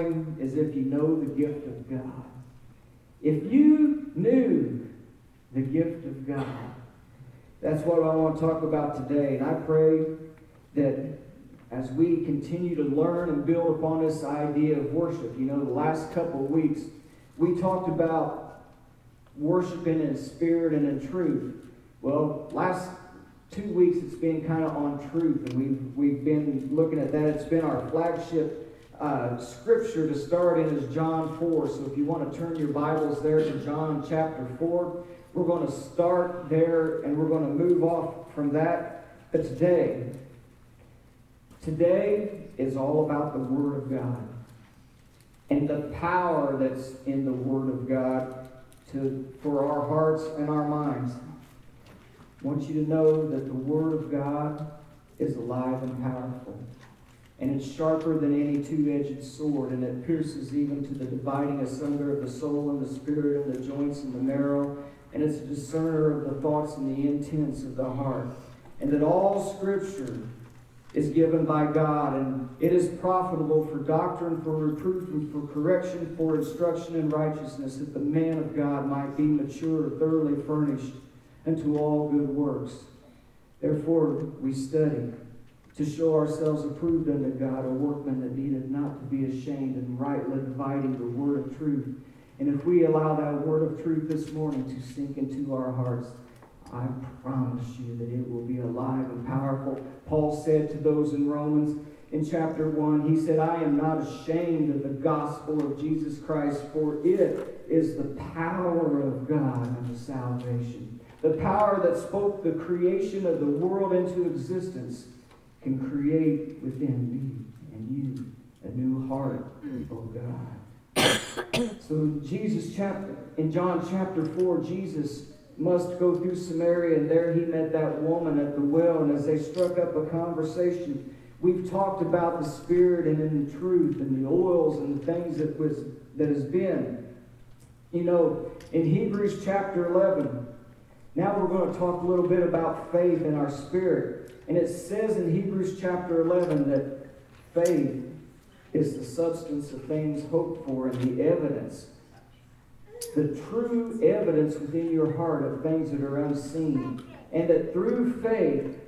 is if you know the gift of God. If you knew the gift of God, that's what I want to talk about today. And I pray that as we continue to learn and build upon this idea of worship, you know, the last couple of weeks, we talked about worshiping in spirit and in truth. Well, last two weeks it's been kind of on truth, and we've, we've been looking at that. It's been our flagship uh, scripture to start in is John 4. So if you want to turn your Bibles there to John chapter 4, we're going to start there and we're going to move off from that. But today, today is all about the Word of God and the power that's in the Word of God to, for our hearts and our minds. I want you to know that the Word of God is alive and powerful. And it's sharper than any two edged sword, and it pierces even to the dividing asunder of the soul and the spirit and the joints and the marrow, and it's a discerner of the thoughts and the intents of the heart. And that all Scripture is given by God, and it is profitable for doctrine, for reproof, and for correction, for instruction in righteousness, that the man of God might be mature, thoroughly furnished unto all good works. Therefore, we study to show ourselves approved unto God, a workman that needeth not to be ashamed, and rightly dividing the word of truth. And if we allow that word of truth this morning to sink into our hearts, I promise you that it will be alive and powerful. Paul said to those in Romans in chapter 1, he said, I am not ashamed of the gospel of Jesus Christ, for it is the power of God unto salvation. The power that spoke the creation of the world into existence can create within me and you a new heart, mm. oh God. so Jesus chapter in John chapter 4, Jesus must go through Samaria, and there he met that woman at the well, and as they struck up a conversation, we've talked about the spirit and in the truth and the oils and the things that was that has been. You know, in Hebrews chapter 11, now we're going to talk a little bit about faith and our spirit. And it says in Hebrews chapter 11 that faith is the substance of things hoped for and the evidence, the true evidence within your heart of things that are unseen. And that through faith,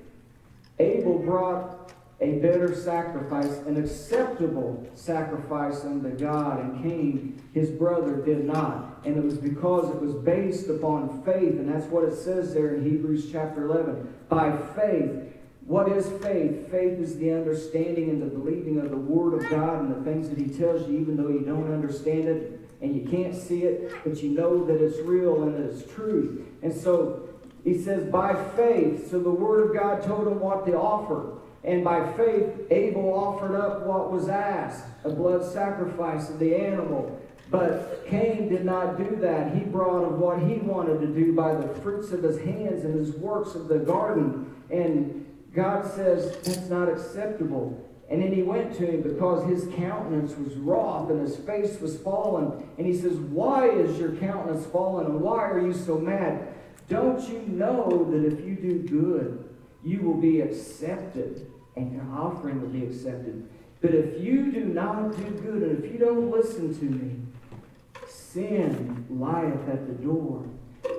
Abel brought a better sacrifice, an acceptable sacrifice unto God, and Cain, his brother, did not. And it was because it was based upon faith, and that's what it says there in Hebrews chapter 11. By faith, what is faith? Faith is the understanding and the believing of the Word of God and the things that He tells you, even though you don't understand it and you can't see it, but you know that it's real and it's true. And so He says, by faith, so the Word of God told him what to offer. And by faith, Abel offered up what was asked a blood sacrifice of the animal. But Cain did not do that. He brought of what he wanted to do by the fruits of his hands and his works of the garden. And God says that's not acceptable. And then he went to him because his countenance was wroth and his face was fallen. And he says, Why is your countenance fallen and why are you so mad? Don't you know that if you do good, you will be accepted and your offering will be accepted? But if you do not do good and if you don't listen to me, sin lieth at the door.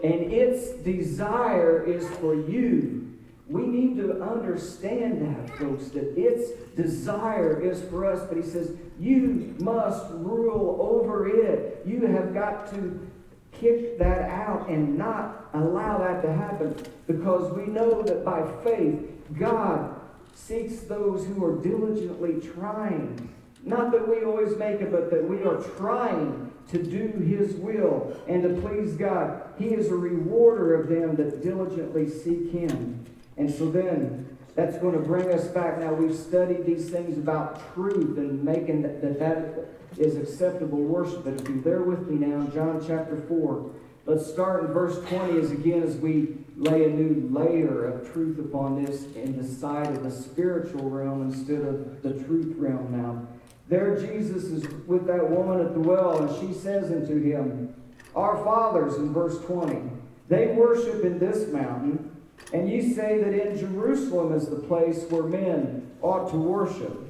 And its desire is for you we need to understand that, folks, that its desire is for us. But he says, you must rule over it. You have got to kick that out and not allow that to happen because we know that by faith, God seeks those who are diligently trying. Not that we always make it, but that we are trying to do His will and to please God. He is a rewarder of them that diligently seek Him. And so then that's going to bring us back. Now we've studied these things about truth and making that that, that is acceptable worship. But if you bear with me now, John chapter 4, let's start in verse 20 as again as we lay a new layer of truth upon this in the side of the spiritual realm instead of the truth realm now. There Jesus is with that woman at the well, and she says unto him, Our fathers, in verse 20, they worship in this mountain and ye say that in Jerusalem is the place where men ought to worship.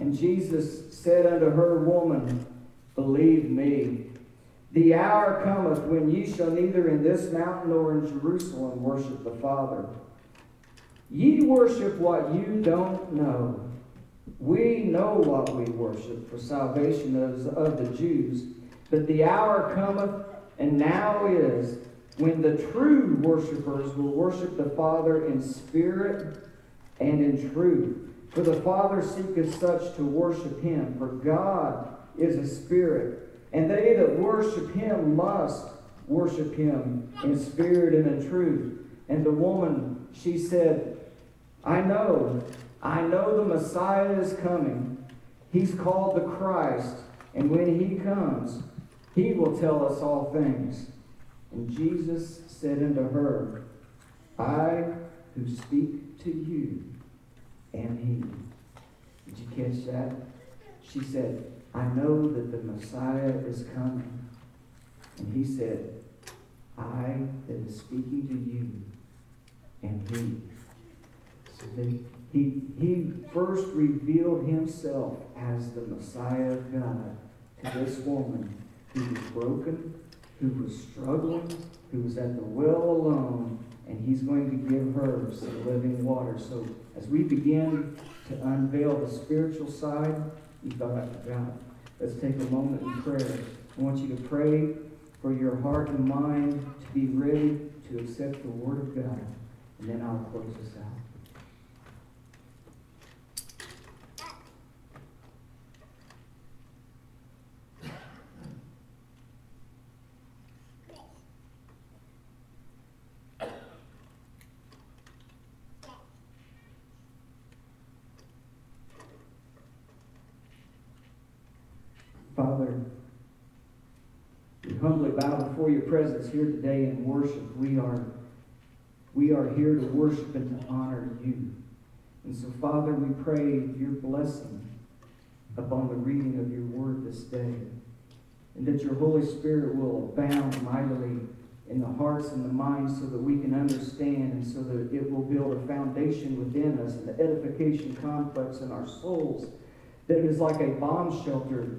And Jesus said unto her, Woman, believe me, the hour cometh when ye shall neither in this mountain nor in Jerusalem worship the Father. Ye worship what you don't know. We know what we worship, for salvation of the Jews. But the hour cometh, and now is, when the true worshippers will worship the Father in spirit and in truth. For the Father seeketh such to worship him, for God is a spirit, and they that worship him must worship him in spirit and in truth. And the woman, she said, I know, I know the Messiah is coming. He's called the Christ, and when he comes, he will tell us all things. And Jesus said unto her, I who speak to you am he. Did you catch that? She said, I know that the Messiah is coming. And he said, I that is speaking to you am he. So then he, he first revealed himself as the Messiah of God to this woman who was broken, who was struggling, who was at the well alone, and he's going to give her some living water. So as we begin to unveil the spiritual side, you thought. Let's take a moment in prayer. I want you to pray for your heart and mind to be ready to accept the Word of God. And then I'll close this out. Father, we humbly bow before your presence here today in worship. We are, we are here to worship and to honor you. And so, Father, we pray your blessing upon the reading of your word this day. And that your Holy Spirit will abound mightily in the hearts and the minds so that we can understand and so that it will build a foundation within us and the edification complex in our souls that is like a bomb shelter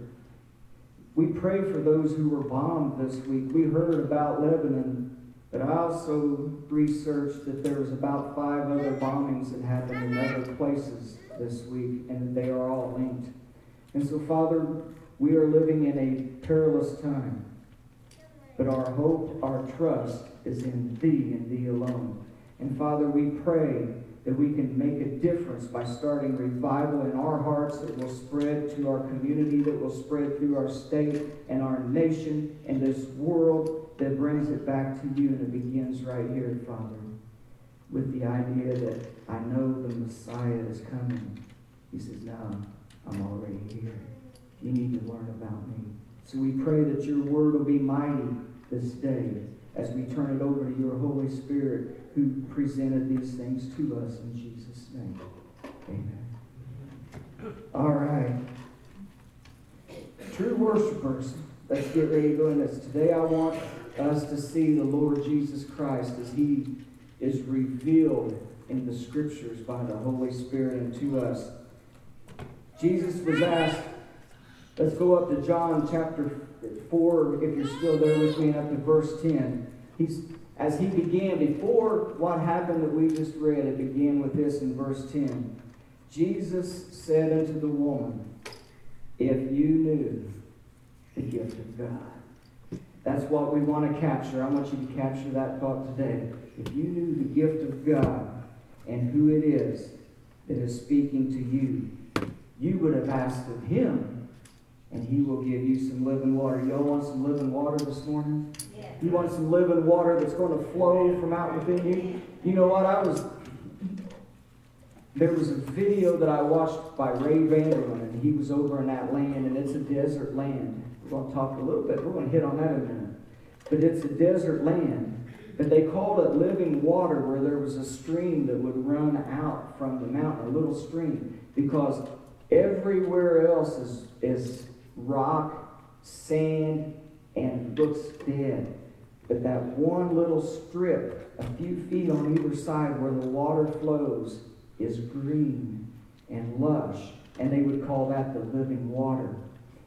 we pray for those who were bombed this week. We heard about Lebanon, but I also researched that there was about five other bombings that happened in other places this week, and they are all linked. And so, Father, we are living in a perilous time, but our hope, our trust is in Thee and Thee alone. And Father, we pray that we can make a difference by starting revival in our hearts that will spread to our community, that will spread through our state and our nation and this world that brings it back to you. And it begins right here, Father, with the idea that I know the Messiah is coming. He says, No, I'm already here. You need to learn about me. So we pray that your word will be mighty this day as we turn it over to your Holy Spirit who presented these things to us in Jesus' name. Amen. All right. True worshipers, let's get ready to go in this. Today I want us to see the Lord Jesus Christ as he is revealed in the scriptures by the Holy Spirit and to us. Jesus was asked, let's go up to John chapter 4, if you're still there with me, and up to verse 10. He's as he began, before what happened that we just read, it began with this in verse 10. Jesus said unto the woman, If you knew the gift of God. That's what we want to capture. I want you to capture that thought today. If you knew the gift of God and who it is that is speaking to you, you would have asked of him, and he will give you some living water. Y'all want some living water this morning? You want some living water that's going to flow from out within you. You know what? I was. There was a video that I watched by Ray Vander Laan, and he was over in that land, and it's a desert land. We're going to talk a little bit. We're going to hit on that in a minute. But it's a desert land. But they called it living water, where there was a stream that would run out from the mountain, a little stream, because everywhere else is, is rock, sand, and looks dead. But that one little strip, a few feet on either side where the water flows, is green and lush and they would call that the living water.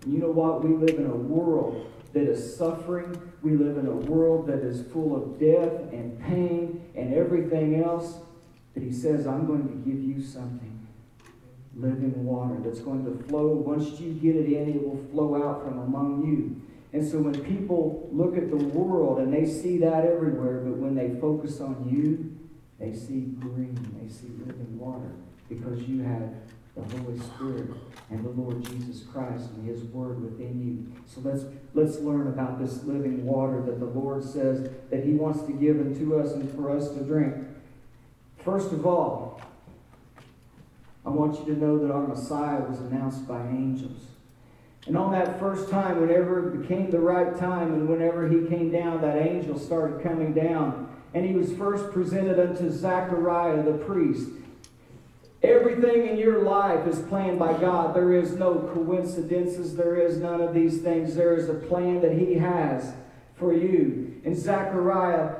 And you know what? We live in a world that is suffering. We live in a world that is full of death and pain and everything else. But he says, I'm going to give you something living water that's going to flow. Once you get it in, it will flow out from among you. And so when people look at the world and they see that everywhere, but when they focus on you, they see green, they see living water because you have the Holy Spirit and the Lord Jesus Christ and His Word within you. So let's let's learn about this living water that the Lord says that He wants to give unto us and for us to drink. First of all, I want you to know that our Messiah was announced by angels. And on that first time, whenever it became the right time, and whenever he came down, that angel started coming down. And he was first presented unto Zechariah the priest. Everything in your life is planned by God. There is no coincidences. There is none of these things. There is a plan that He has for you. And Zechariah,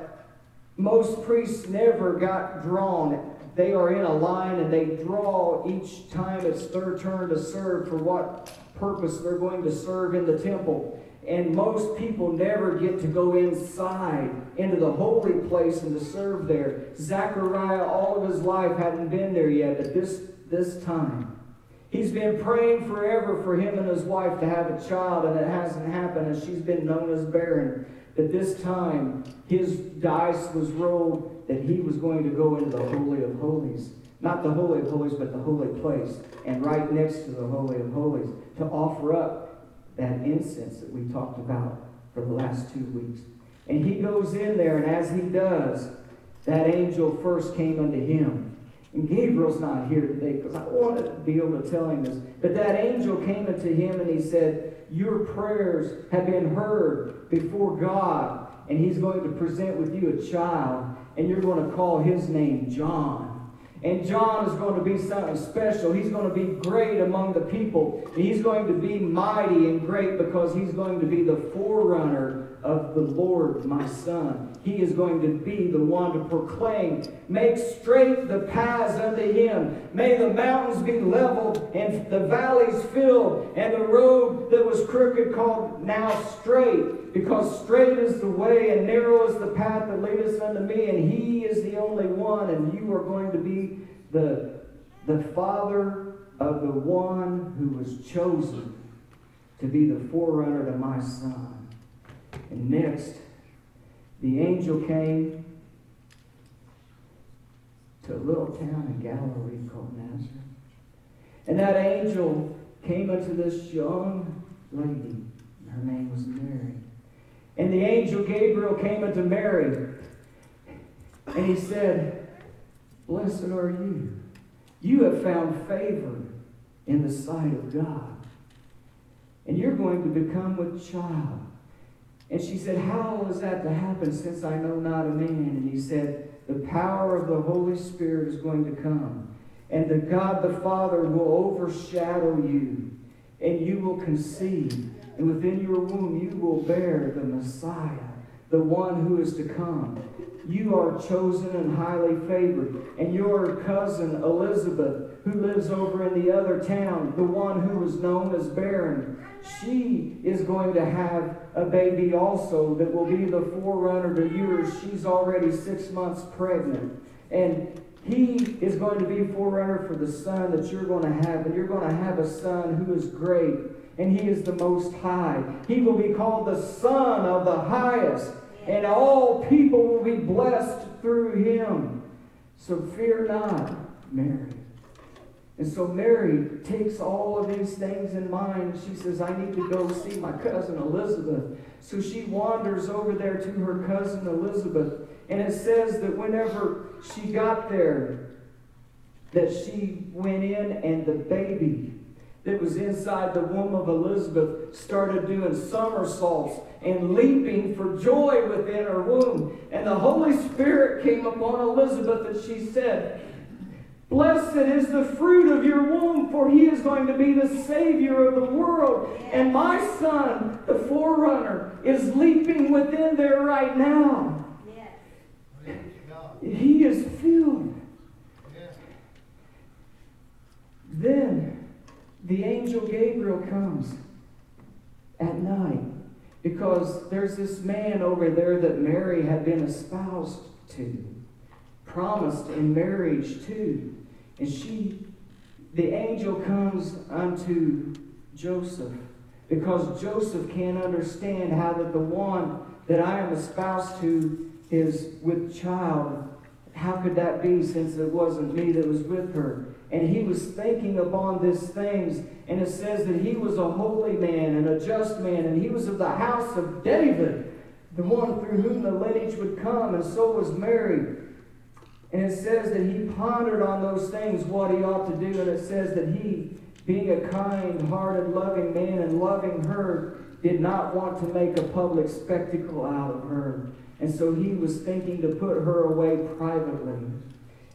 most priests never got drawn. They are in a line and they draw each time it's their turn to serve for what purpose they're going to serve in the temple. And most people never get to go inside into the holy place and to serve there. Zechariah, all of his life, hadn't been there yet, but this, this time. He's been praying forever for him and his wife to have a child, and it hasn't happened, and she's been known as barren. But this time, his dice was rolled that he was going to go into the Holy of Holies. Not the Holy of Holies, but the holy place. And right next to the Holy of Holies to offer up that incense that we talked about for the last two weeks. And he goes in there, and as he does, that angel first came unto him. And Gabriel's not here today because I wanted to be able to tell him this. But that angel came unto him and he said, Your prayers have been heard before God, and he's going to present with you a child, and you're going to call his name John. And John is going to be something special. He's going to be great among the people. He's going to be mighty and great because he's going to be the forerunner of the Lord, my son. He is going to be the one to proclaim, make straight the paths unto him. May the mountains be leveled and the valleys filled, and the road that was crooked called now straight, because straight is the way and narrow is the path that leadeth unto me, and he is the only one, and you are going to be the, the father of the one who was chosen to be the forerunner to my son. And next, the angel came to a little town in Galilee called Nazareth. And that angel came unto this young lady. Her name was Mary. And the angel Gabriel came unto Mary. And he said, Blessed are you. You have found favor in the sight of God. And you're going to become a child. And she said, How is that to happen since I know not a man? And he said, The power of the Holy Spirit is going to come. And the God the Father will overshadow you. And you will conceive. And within your womb you will bear the Messiah, the one who is to come. You are chosen and highly favored. And your cousin Elizabeth, who lives over in the other town, the one who was known as barren, she is going to have a baby also that will be the forerunner to yours. She's already six months pregnant. And he is going to be forerunner for the son that you're going to have. And you're going to have a son who is great. And he is the most high. He will be called the Son of the highest. And all people will be blessed through him. So fear not, Mary. And so Mary takes all of these things in mind. She says, I need to go see my cousin Elizabeth. So she wanders over there to her cousin Elizabeth. And it says that whenever she got there, that she went in and the baby that was inside the womb of Elizabeth started doing somersaults and leaping for joy within her womb. And the Holy Spirit came upon Elizabeth and she said, Blessed is the fruit of your womb, for he is going to be the Savior of the world. And my son, the forerunner, is leaping within there right now. Yes. He is filled. Yes. Then the angel Gabriel comes at night because there's this man over there that Mary had been espoused to, promised in marriage to. And she, the angel comes unto Joseph because Joseph can't understand how that the one that I am espoused to is with child. How could that be since it wasn't me that was with her? And he was thinking upon these things, and it says that he was a holy man and a just man, and he was of the house of David, the one through whom the lineage would come, and so was Mary. And it says that he pondered on those things, what he ought to do, and it says that he, being a kind hearted, loving man and loving her, did not want to make a public spectacle out of her. And so he was thinking to put her away privately.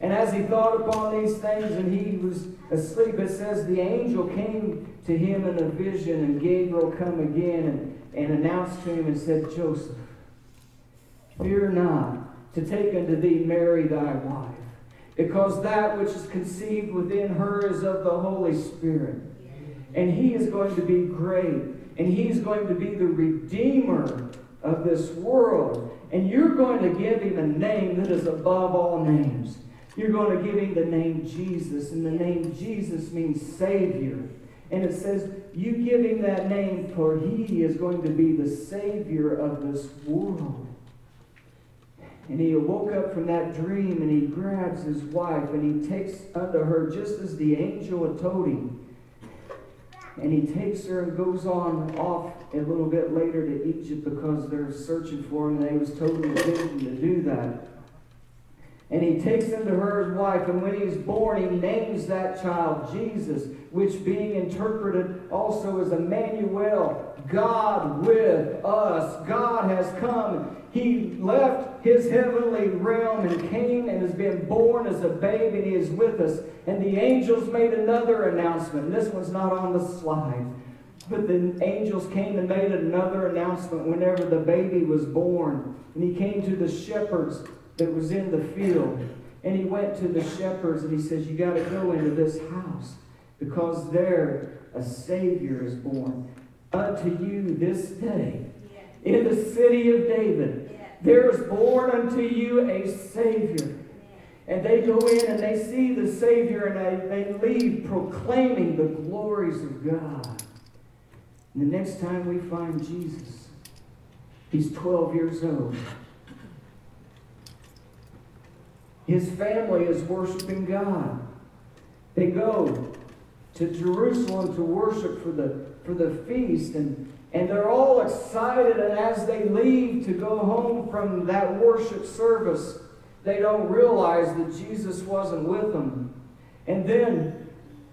And as he thought upon these things and he was asleep, it says the angel came to him in a vision, and Gabriel come again and, and announced to him and said, Joseph, fear not to take unto thee Mary thy wife, because that which is conceived within her is of the Holy Spirit. And he is going to be great, and he's going to be the Redeemer of this world. And you're going to give him a name that is above all names. You're going to give him the name Jesus, and the name Jesus means Savior. And it says, You give him that name, for he is going to be the Savior of this world. And he woke up from that dream and he grabs his wife and he takes unto her just as the angel had told him. And he takes her and goes on off a little bit later to Egypt because they're searching for him. And they was in vision to do that. And he takes unto her his wife, and when he's born, he names that child Jesus, which being interpreted also as Emmanuel, God with us. God has come. He left his heavenly realm and came and has been born as a babe, and he is with us. And the angels made another announcement. This one's not on the slide. But the angels came and made another announcement whenever the baby was born. And he came to the shepherds that was in the field. And he went to the shepherds and he says, You got to go into this house because there a Savior is born. Unto you this day in the city of David, there is born unto you a Savior. And they go in and they see the Savior and they, they leave proclaiming the glories of God. And the next time we find Jesus, he's 12 years old. His family is worshiping God. They go to Jerusalem to worship for the, for the feast, and, and they're all excited. And as they leave to go home from that worship service, they don't realize that Jesus wasn't with them. And then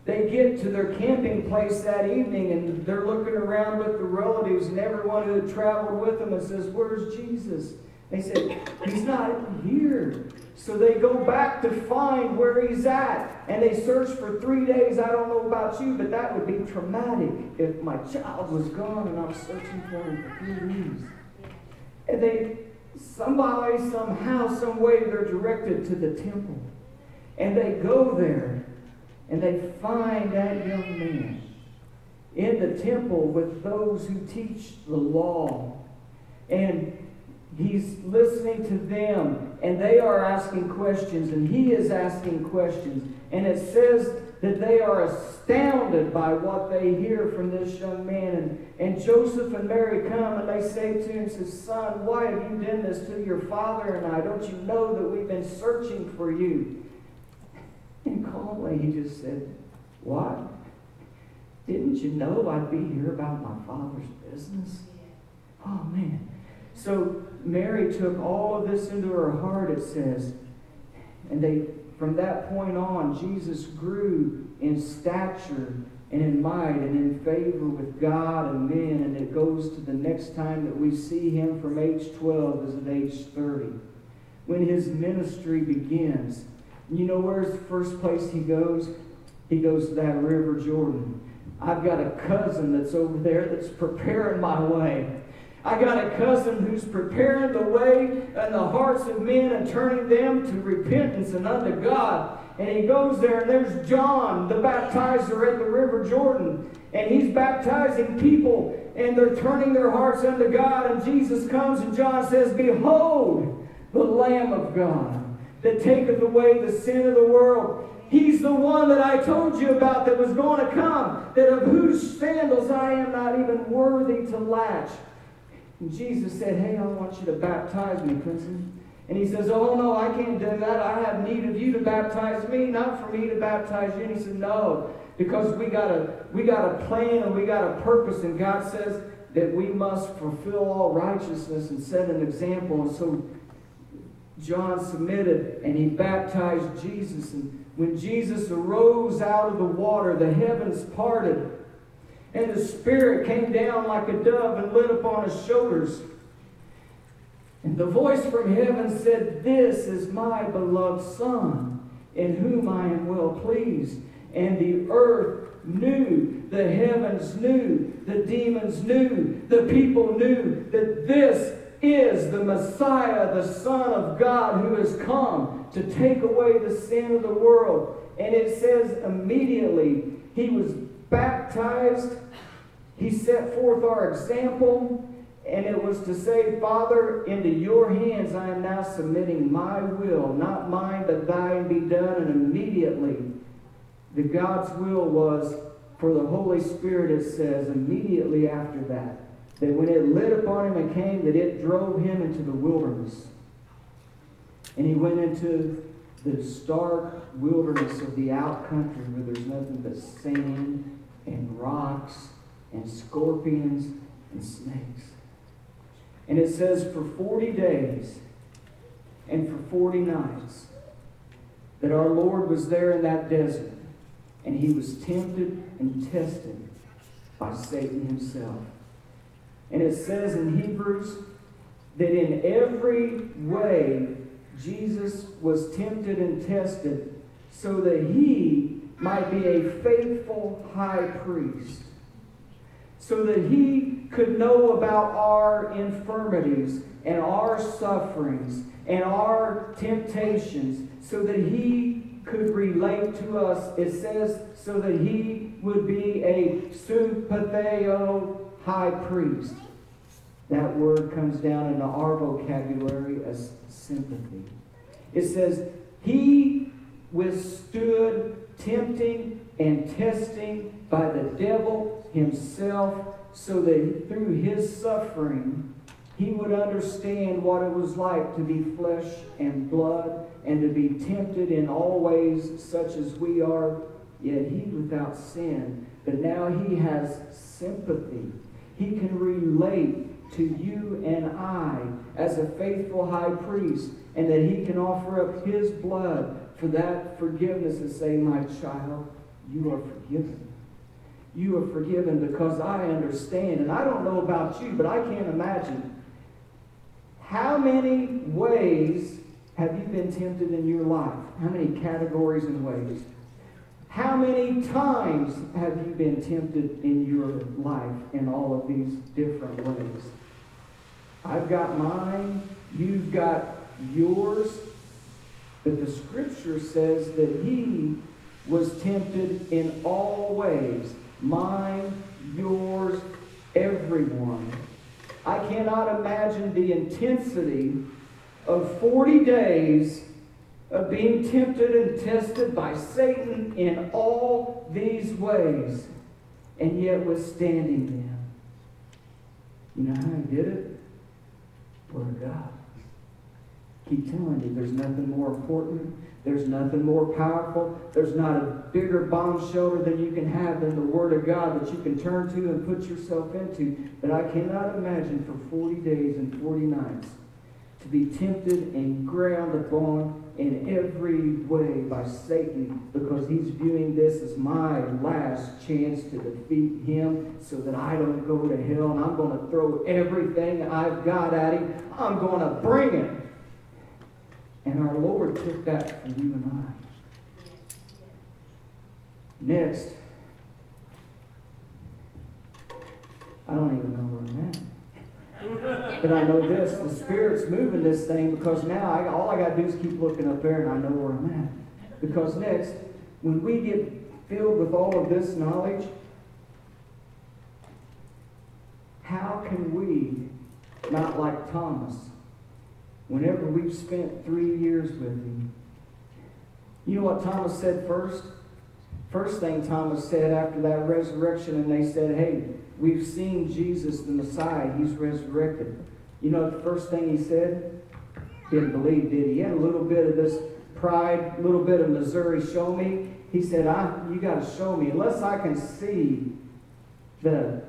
they get to their camping place that evening and they're looking around with the relatives and everyone who traveled with them and says, Where's Jesus? They said, He's not here. So they go back to find where he's at. And they search for three days. I don't know about you, but that would be traumatic if my child was gone and I'm searching for him for three days. And they, somebody, somehow, some way, they're directed to the temple. And they go there and they find that young man in the temple with those who teach the law. And He's listening to them, and they are asking questions, and he is asking questions. And it says that they are astounded by what they hear from this young man. And, and Joseph and Mary come, and they say to him, says, Son, why have you done this to your father and I? Don't you know that we've been searching for you? And calmly he just said, What? Didn't you know I'd be here about my father's business? Oh, man. So Mary took all of this into her heart, it says. And they from that point on, Jesus grew in stature and in might and in favor with God and men. And it goes to the next time that we see him from age 12 is at age 30. When his ministry begins. You know where's the first place he goes? He goes to that River Jordan. I've got a cousin that's over there that's preparing my way. I got a cousin who's preparing the way and the hearts of men and turning them to repentance and unto God. And he goes there, and there's John, the baptizer at the River Jordan. And he's baptizing people, and they're turning their hearts unto God. And Jesus comes, and John says, Behold, the Lamb of God that taketh away the sin of the world. He's the one that I told you about that was going to come, that of whose sandals I am not even worthy to latch. And Jesus said, Hey, I want you to baptize me, Clinton. And he says, Oh, no, I can't do that. I have need of you to baptize me, not for me to baptize you. And he said, No, because we got a we got a plan and we got a purpose, and God says that we must fulfill all righteousness and set an example. And so John submitted and he baptized Jesus. And when Jesus arose out of the water, the heavens parted, and the Spirit came down like a dove and lit upon his shoulders. And the voice from heaven said, This is my beloved Son, in whom I am well pleased. And the earth knew, the heavens knew, the demons knew, the people knew that this is the Messiah, the Son of God, who has come to take away the sin of the world. And it says immediately he was baptized, he set forth our example, and it was to say, Father, into your hands I am now submitting my will, not mine, but thine be done. And immediately, the God's will was for the Holy Spirit, it says, immediately after that that when it lit upon him and came, that it drove him into the wilderness. And he went into the stark wilderness of the out country where there's nothing but sand and rocks and scorpions and snakes. And it says for 40 days and for 40 nights that our Lord was there in that desert and he was tempted and tested by Satan himself. And it says in Hebrews that in every way Jesus was tempted and tested so that he might be a faithful high priest, so that he could know about our infirmities and our sufferings and our temptations, so that he could relate to us. It says, so that he would be a sympatheo high priest. That word comes down in our vocabulary as sympathy. It says, He withstood tempting and testing by the devil himself, so that through his suffering, he would understand what it was like to be flesh and blood and to be tempted in all ways such as we are, yet he without sin. But now he has sympathy he can relate to you and I as a faithful high priest, and that he can offer up his blood for that forgiveness and say, My child, you are forgiven. You are forgiven because I understand. And I don't know about you, but I can't imagine how many ways have you been tempted in your life? How many categories and ways? How many times have you been tempted in your life in all of these different ways? I've got mine, you've got yours, but the scripture says that he was tempted in all ways mine, yours, everyone. I cannot imagine the intensity of 40 days of being tempted and tested by Satan in all these ways, and yet withstanding them. You know how he did it? Word of God. Keep telling you, there's nothing more important. There's nothing more powerful. There's not a bigger bomb shelter than you can have than the Word of God that you can turn to and put yourself into. But I cannot imagine for 40 days and 40 nights to be tempted and ground upon in every way by Satan because he's viewing this as my last chance to defeat him so that I don't go to hell and I'm going to throw everything I've got at him. I'm going to bring him. And our Lord took that from you and I. Next, I don't even know where I'm at. But I know this, the Spirit's moving this thing because now I, all I got to do is keep looking up there and I know where I'm at. Because next, when we get filled with all of this knowledge, how can we not like Thomas whenever we've spent three years with him? You know what Thomas said first? First thing Thomas said after that resurrection, and they said, Hey, we've seen Jesus the Messiah. He's resurrected. You know the first thing he said? Didn't believe, did he? He had a little bit of this pride, a little bit of Missouri show me. He said, I, You got to show me. Unless I can see the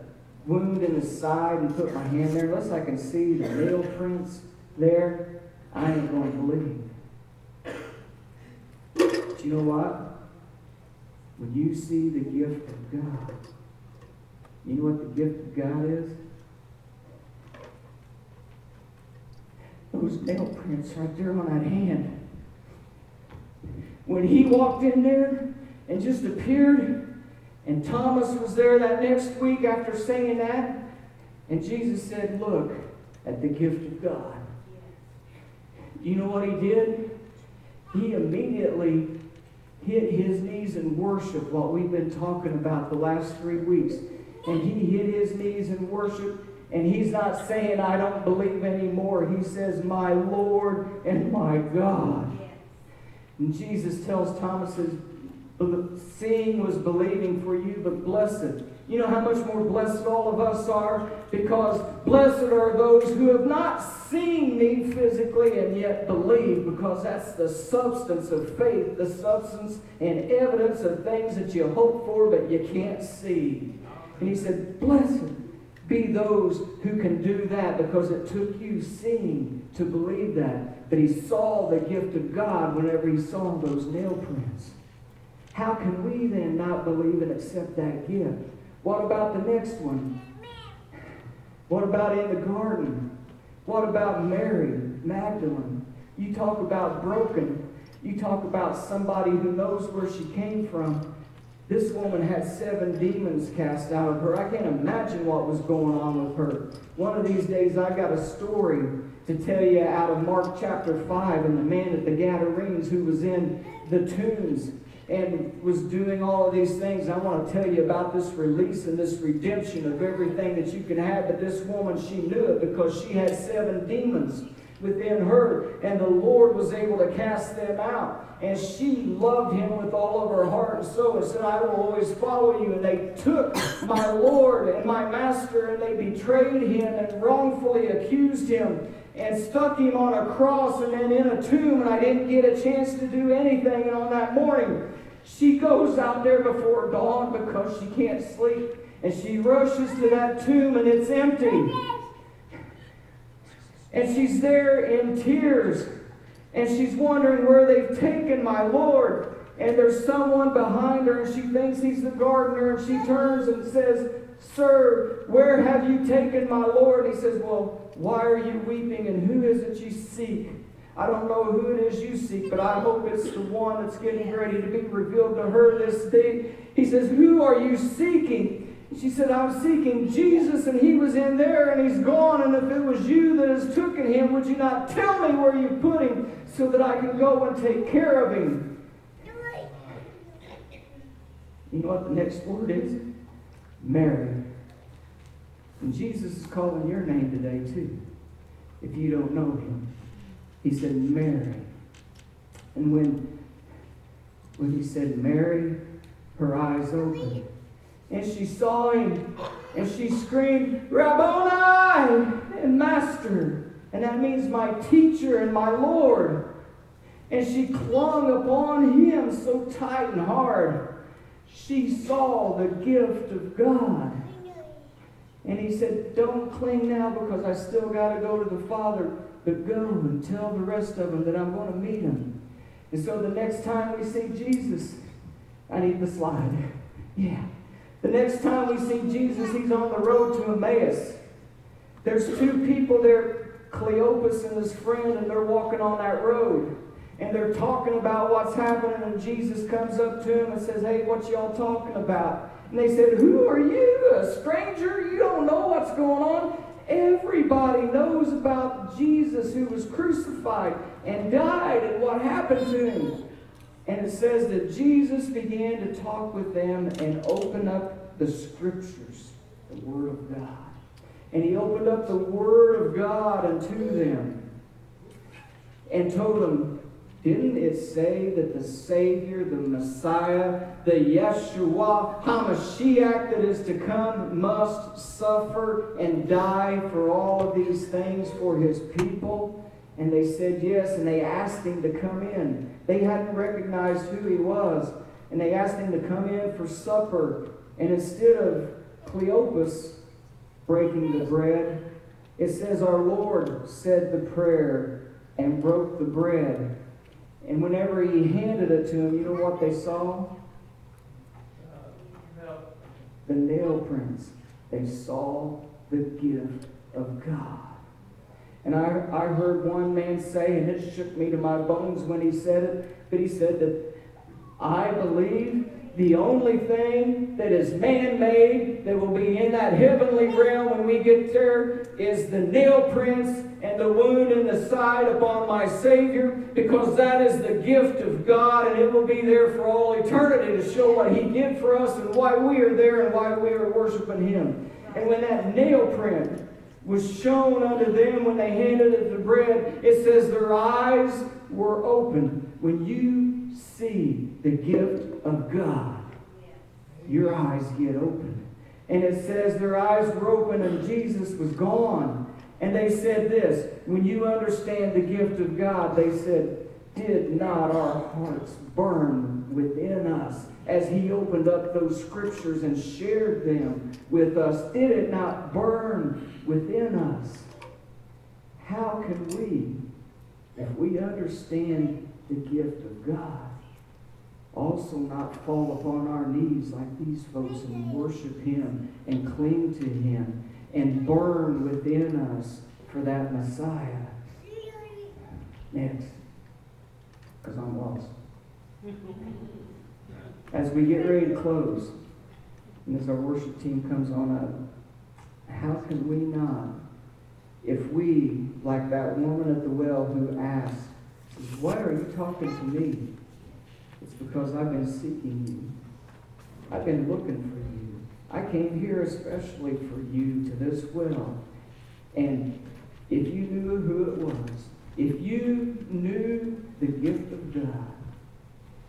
wound in his side and put my hand there, unless I can see the nail prints there, I ain't going to believe. But you know what? When you see the gift of God, you know what the gift of God is? Those nail prints right there on that hand. When he walked in there and just appeared, and Thomas was there that next week after saying that, and Jesus said, Look at the gift of God. You know what he did? He immediately hit his knees in worship, what we've been talking about the last three weeks. And he hit his knees in worship, and he's not saying, I don't believe anymore. He says, My Lord and my God. And Jesus tells Thomas, Seeing was believing for you, but blessed you know how much more blessed all of us are? Because blessed are those who have not seen me physically and yet believe, because that's the substance of faith, the substance and evidence of things that you hope for but you can't see. And he said, Blessed be those who can do that because it took you seeing to believe that. But he saw the gift of God whenever he saw those nail prints. How can we then not believe and accept that gift? What about the next one? What about in the garden? What about Mary Magdalene? You talk about broken. You talk about somebody who knows where she came from. This woman had seven demons cast out of her. I can't imagine what was going on with her. One of these days, I got a story to tell you out of Mark chapter 5 and the man at the Gadarenes who was in the tombs and was doing all of these things. I want to tell you about this release and this redemption of everything that you can have. But this woman, she knew it because she had seven demons within her, and the Lord was able to cast them out. And she loved him with all of her heart and soul and said, I will always follow you. And they took my Lord and my master and they betrayed him and wrongfully accused him and stuck him on a cross and then in a tomb. And I didn't get a chance to do anything. And on that morning, she goes out there before dawn because she can't sleep. And she rushes to that tomb and it's empty. And she's there in tears. And she's wondering where they've taken my Lord. And there's someone behind her and she thinks he's the gardener. And she turns and says, Sir, where have you taken my Lord? And he says, Well, why are you weeping and who is it you seek? I don't know who it is you seek, but I hope it's the one that's getting ready to be revealed to her this day. He says, Who are you seeking? She said, I'm seeking Jesus, and he was in there, and he's gone. And if it was you that has taken him, would you not tell me where you put him so that I can go and take care of him? You know what the next word is? Mary. And Jesus is calling your name today, too, if you don't know him. He said, Mary. And when, when he said Mary, her eyes opened. And she saw him. And she screamed, Rabboni! And Master. And that means my teacher and my Lord. And she clung upon him so tight and hard. She saw the gift of God. And he said, Don't cling now because I still got to go to the Father. But go and tell the rest of them that I'm going to meet them. And so the next time we see Jesus, I need the slide. Yeah. The next time we see Jesus, he's on the road to Emmaus. There's two people there, Cleopas and his friend, and they're walking on that road. And they're talking about what's happening, and Jesus comes up to him and says, Hey, what y'all talking about? And they said, Who are you? A stranger? You don't know what's going on? Everybody knows about Jesus who was crucified and died and what happened to him. And it says that Jesus began to talk with them and open up the scriptures, the Word of God. And he opened up the Word of God unto them and told them, didn't it say that the Savior, the Messiah, the Yeshua, HaMashiach that is to come must suffer and die for all of these things for his people? And they said yes, and they asked him to come in. They hadn't recognized who he was, and they asked him to come in for supper. And instead of Cleopas breaking the bread, it says our Lord said the prayer and broke the bread. And whenever he handed it to him, you know what they saw? The nail prints. They saw the gift of God. And I, I heard one man say, and it shook me to my bones when he said it, but he said that I believe the only thing that is man made that will be in that heavenly realm when we get there is the nail prints and the wound in the side upon my Savior, because that is the gift of God, and it will be there for all eternity to show what He did for us and why we are there and why we are worshiping Him. And when that nail print was shown unto them when they handed it the bread, it says their eyes were opened. When you see the gift of God, your eyes get open. And it says their eyes were open and Jesus was gone. And they said this when you understand the gift of God, they said, Did not our hearts burn within us as He opened up those scriptures and shared them with us? Did it not burn within us? How can we, if we understand the gift of God, also not fall upon our knees like these folks and worship Him and cling to Him and burn within us for that Messiah. Next, because I'm lost. As we get ready to close, and as our worship team comes on up, how can we not, if we, like that woman at the well who asked, Why are you talking to me? It's because I've been seeking you. I've been looking for you. I came here especially for you to this well. And if you knew who it was, if you knew the gift of God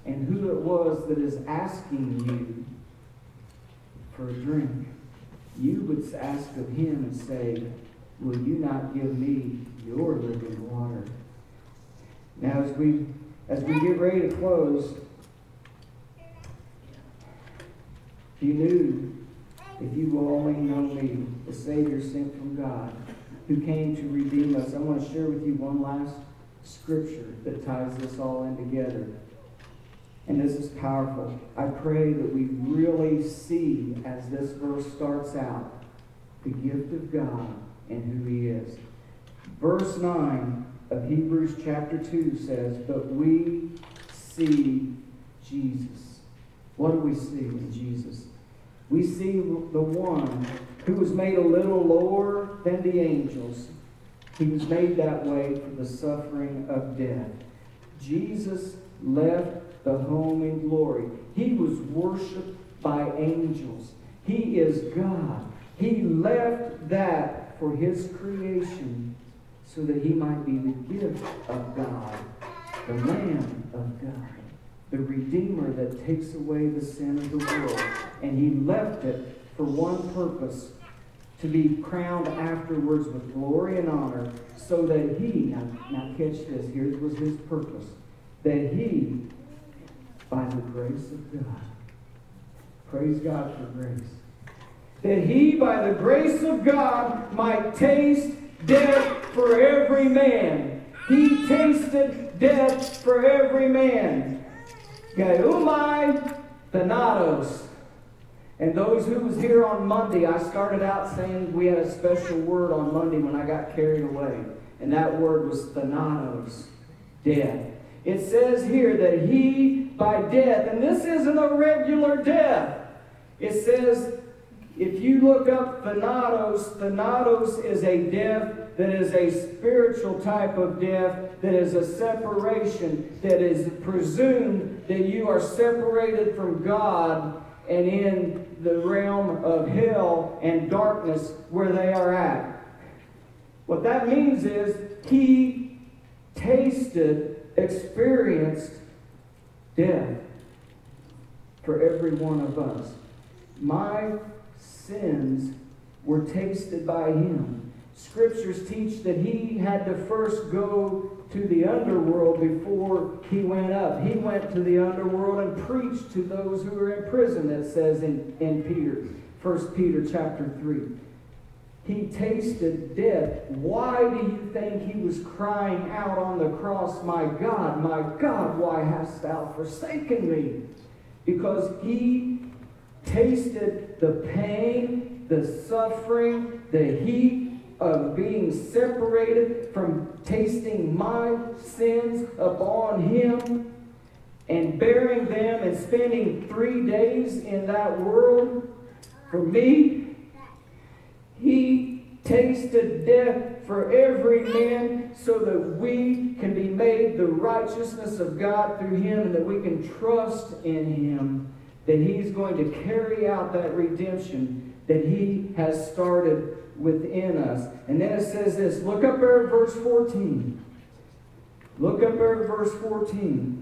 and who it was that is asking you for a drink, you would ask of him and say, Will you not give me your living water? Now, as we as we get ready to close, you knew if you will only know me, the Savior sent from God, who came to redeem us. I want to share with you one last scripture that ties this all in together. And this is powerful. I pray that we really see, as this verse starts out, the gift of God and who He is. Verse 9 of Hebrews chapter 2 says, But we see Jesus. What do we see in Jesus? We see the one who was made a little lower than the angels. He was made that way for the suffering of death. Jesus left the home in glory. He was worshiped by angels. He is God. He left that for his creation so that he might be the gift of God, the Lamb of God, the Redeemer that takes away the sin of the world. And he left it for one purpose to be crowned afterwards with glory and honor, so that he, now, now catch this, here was his purpose, that he, by the grace of God, praise God for grace, that he, by the grace of God, might taste death for every man. He tasted death for every man. Geumai thanatos. And those who was here on Monday, I started out saying we had a special word on Monday when I got carried away. And that word was thanatos, death. It says here that he by death, and this isn't a regular death. It says If you look up thanatos, thanatos is a death that is a spiritual type of death, that is a separation, that is presumed that you are separated from God and in the realm of hell and darkness where they are at. What that means is he tasted, experienced death for every one of us. My sins were tasted by him. Scriptures teach that he had to first go to the underworld before he went up. He went to the underworld and preached to those who were in prison, it says in, in Peter, 1 Peter chapter 3. He tasted death. Why do you think he was crying out on the cross, My God, my God, why hast thou forsaken me? Because he tasted the pain, the suffering, the heat of being separated from tasting my sins upon him and bearing them and spending three days in that world for me. He tasted death for every man so that we can be made the righteousness of God through him and that we can trust in him that he's going to carry out that redemption that he has started within us. And then it says this look up there at verse 14. Look up there at verse 14.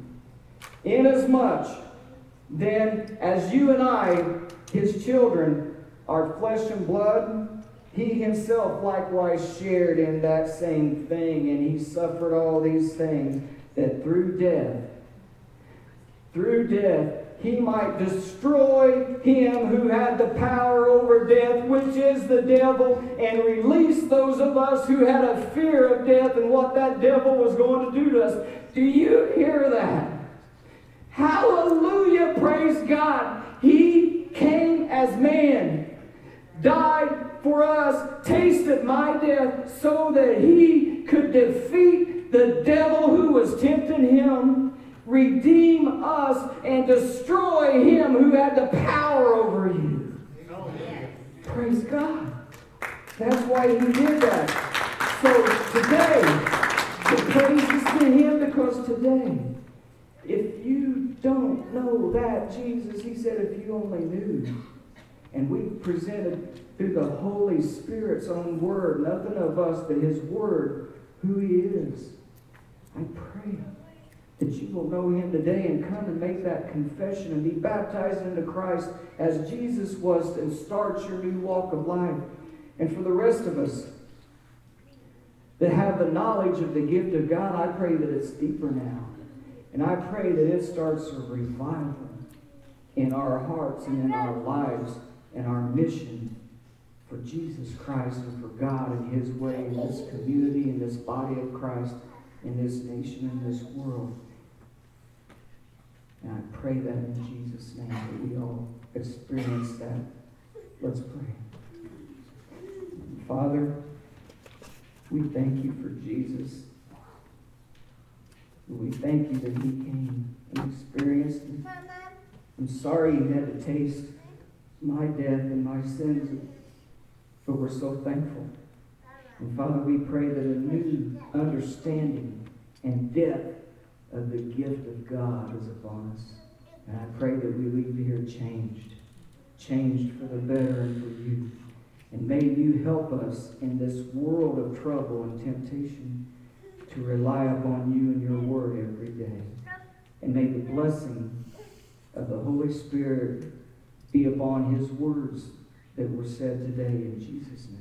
Inasmuch then as you and I, his children, are flesh and blood, he himself likewise shared in that same thing, and he suffered all these things that through death, through death, he might destroy him who had the power over death, which is the devil, and release those of us who had a fear of death and what that devil was going to do to us. Do you hear that? Hallelujah, praise God. He came as man, died for us, tasted my death so that he could defeat the devil who was tempting him redeem us and destroy him who had the power over you. Praise God. That's why he did that. So today, the praise is to him because today, if you don't know that Jesus, he said, if you only knew, and we presented through the Holy Spirit's own word, nothing of us but his word, who he is. I pray that you will know him today and come and make that confession and be baptized into Christ as Jesus was and start your new walk of life. And for the rest of us that have the knowledge of the gift of God, I pray that it's deeper now. And I pray that it starts a revival in our hearts and in our lives and our mission for Jesus Christ and for God and His way in this community, in this body of Christ, in this nation, in this world. And I pray that in Jesus' name that we all experience that. Let's pray. Father, we thank you for Jesus. We thank you that he came and experienced it. I'm sorry you had to taste my death and my sins, but we're so thankful. And Father, we pray that a new understanding and depth of the gift of God is upon us. And I pray that we leave here changed, changed for the better and for you. And may you help us in this world of trouble and temptation to rely upon you and your word every day. And may the blessing of the Holy Spirit be upon his words that were said today in Jesus' name.